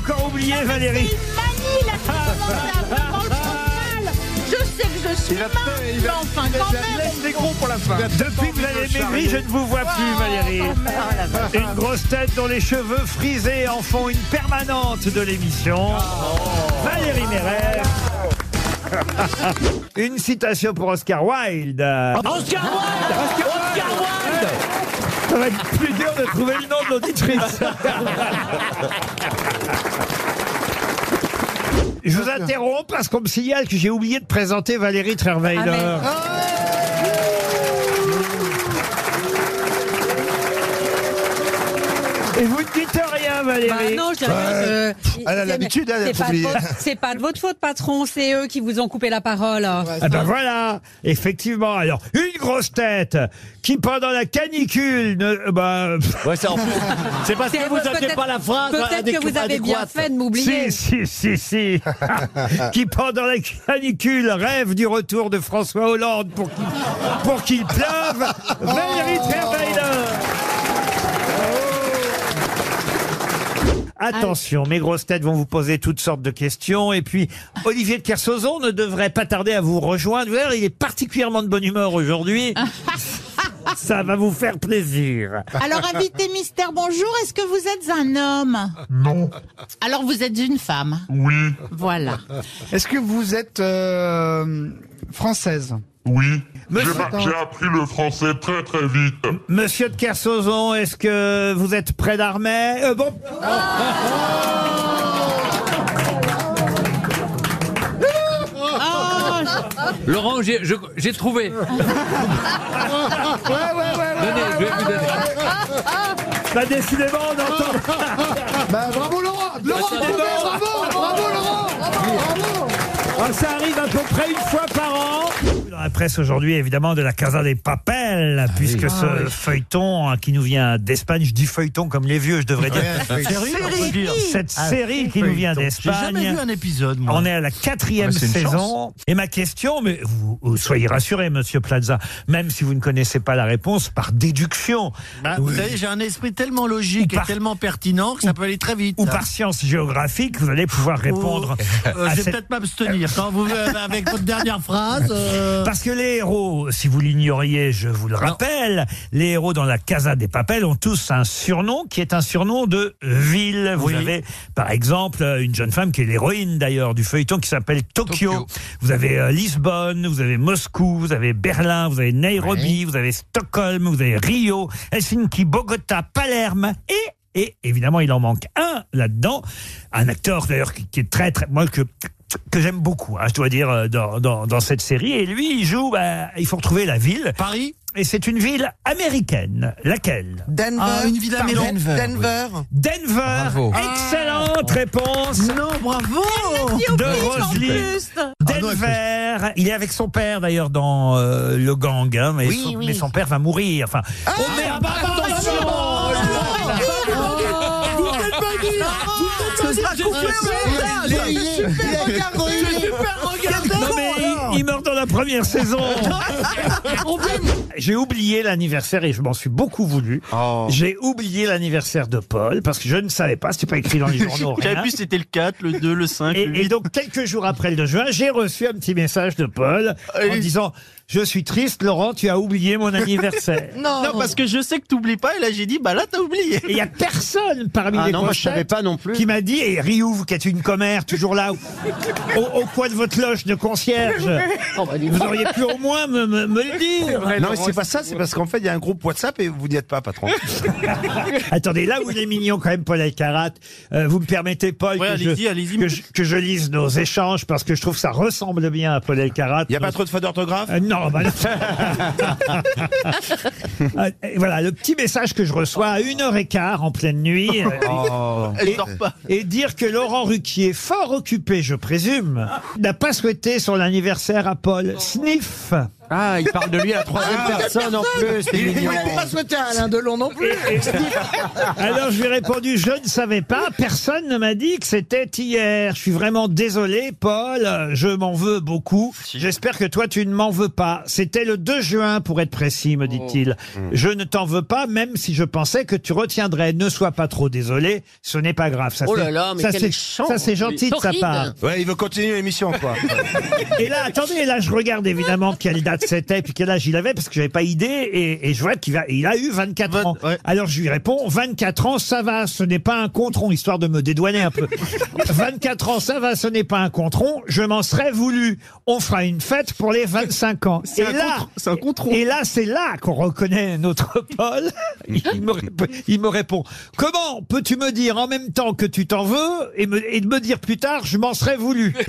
encore oublié, Valérie. Manie, la fille avant le scandale. Je sais que je suis Il a mince, fait, il mais a, enfin il a- quand il même. laisse les gros pour la fin. Depuis que vous avez maigri, je ne vous vois plus, Valérie. Une grosse tête dont les cheveux frisés en font une permanente de l'émission. Valérie Mérès. Une citation pour Oscar Wilde. Oscar Wilde Oscar Wilde Ça va être plus dur de trouver le nom de l'auditrice. Je vous interromps parce qu'on me signale que j'ai oublié de présenter Valérie Trierweiler. Et vous ne dites rien, Valérie. Bah non, je dirais que- Elle a c'est- l'habitude, elle, c'est faut pas de oublier. votre- C'est pas de votre faute, patron. C'est eux qui vous ont coupé la parole. Ah ben voilà, effectivement. Alors, une grosse tête qui pendant la canicule, ne, bah, pff, Ouais, c'est en plus. C'est parce que vous n'aviez peut-être- pas la phrase Peut-être que vous avez bien fait de m'oublier. si, si, si, si, qui pendant la canicule rêve du retour de François Hollande pour qu'il pour qu'il pleuve. Valérie Trierweiler. Attention, mes grosses têtes vont vous poser toutes sortes de questions. Et puis, Olivier de Kersauzon ne devrait pas tarder à vous rejoindre. Vous verrez, il est particulièrement de bonne humeur aujourd'hui. Ça va vous faire plaisir. Alors, invité mystère, bonjour. Est-ce que vous êtes un homme? Non. Alors, vous êtes une femme? Oui. Voilà. Est-ce que vous êtes euh, française? Oui, Monsieur- j'ai appris le français très très vite. Monsieur de Kersauzon, est-ce que vous êtes près d'Armay? Euh, Bon, Laurent, j'ai je- j'ai trouvé. Ouais, ouais, ouais, Donnez, je vais vous donner. bah, décidément, on entend. Bah, bravo Laurent Laurent, c'est bravo, bravo, bravo Laurent Bravo Ah, ça arrive à peu près une fois par an. La presse aujourd'hui, évidemment, de la Casa des Papel, puisque ce feuilleton hein, qui nous vient d'Espagne, je dis feuilleton comme les vieux, je devrais dire. Cette série qui nous vient J'ai jamais vu d'Espagne. un épisode, moi. On est à la quatrième Ah, une saison. Et ma question, mais vous, vous soyez rassuré, monsieur Plaza, même si vous ne connaissez pas la réponse, par déduction, Bah, Oui. Vous savez, j'ai un esprit tellement logique par- et tellement pertinent que ça peut aller très vite. ou par science géographique, vous allez pouvoir répondre Euh, à je vais cette peut-être m'abstenir. Quand vous euh, avec votre dernière phrase. euh, Parce que les héros, si vous l'ignoriez, je vous le rappelle, les héros dans la Casa des Papel ont tous un surnom qui est un surnom de ville. Vous avez, par exemple, une jeune femme qui est l'héroïne d'ailleurs du feuilleton qui s'appelle Tokyo. Tokyo. Vous avez euh, Lisbonne, vous avez Moscou, vous avez Berlin, vous avez Nairobi, vous avez Stockholm, vous avez Rio, Helsinki, Bogota, Palerme et et évidemment, il en manque un là-dedans, un acteur d'ailleurs qui, qui est très très moi que que j'aime beaucoup, hein, je dois dire euh, dans, dans, dans cette série. Et lui, il joue. Bah, il faut retrouver la ville. Paris? Et c'est une ville américaine. Laquelle Denver. Ah, une ville américaine. Denver. Denver. Excellente réponse Non, bravo de Roselyne. Denver. Il est avec son père d'ailleurs dans euh, le gang, hein, mais, Oui, son, oui. mais son père va mourir. Enfin, oh merde, attention Ce sera coupé au montage. Non mais il, meurt dans la première saison. J'ai oublié l'anniversaire et je m'en suis beaucoup voulu. Oh. J'ai oublié l'anniversaire de Paul parce que je ne savais pas, c'était pas écrit dans les journaux. J'avais vu c'était le 4, le 2, le 5, Et, le et 8. donc quelques jours après le 2 juin, j'ai reçu un petit message de Paul en disant je suis triste Laurent, tu as oublié mon anniversaire. Non. Non, parce que je sais que t'oublies pas, et là j'ai dit, bah là t'as oublié. Et il y a personne parmi Ah les non, moi je savais pas non plus. qui m'a dit, et Rioux, vous qui êtes une commère, toujours là, au, au coin de votre loge de concierge, vous auriez pu au moins me, me- me le dire. Non, mais c'est pas ça, c'est parce qu'en fait, il y a un groupe WhatsApp et vous n'y êtes pas, patron. Attendez, là où il est mignon quand même, Paul Alcarat, euh, vous me permettez, Paul, Ouais, que, allez-y, je, allez-y. que, je, que je lise nos échanges parce que je trouve que ça ressemble bien à Paul Alcarat. Il n'y a pas trop de fautes d'orthographe? Euh, non, bah non. Euh, et voilà, le petit message que je reçois à une heure et quart en pleine nuit. euh, Oh. Elle Et-. Et dire que Laurent Ruquier, fort occupé, je présume, n'a pas souhaité son anniversaire à Paul. Sniff. Ah, il parle de lui à la troisième personne en plus, c'est Il mignon. ne pas souhaiter à Alain Delon non plus. Alors je lui ai répondu, je ne savais pas, personne ne m'a dit que c'était hier. Je suis vraiment désolé, Paul, je m'en veux beaucoup. J'espère que toi tu ne m'en veux pas. C'était le 2 juin pour être précis, me dit-il. Je ne t'en veux pas, même si je pensais que tu retiendrais. Ne sois pas trop désolé, ce n'est pas grave. Ça, Oh c'est- là là, mais ça, quel c'est- ça, c'est gentil de sa part. Ouais, il veut continuer l'émission, quoi. Et là, attendez, là, je regarde évidemment quelle date c'était, puis quel âge il avait, parce que j'avais pas idée, et, et je vois qu'il il a eu 24 ans. ouais. Alors je lui réponds, 24 ans, ça va, ce n'est pas un contron, histoire de me dédouaner un peu. 24 ans, ça va, ce n'est pas un contron, je m'en serais voulu. On fera une fête pour les 25 ans. Et un là, contre- c'est un contron. et là, c'est là qu'on reconnaît notre Paul. Il me, rép- il me répond, comment peux-tu me dire en même temps que tu t'en veux, et, me, et de me dire plus tard, je m'en serais voulu?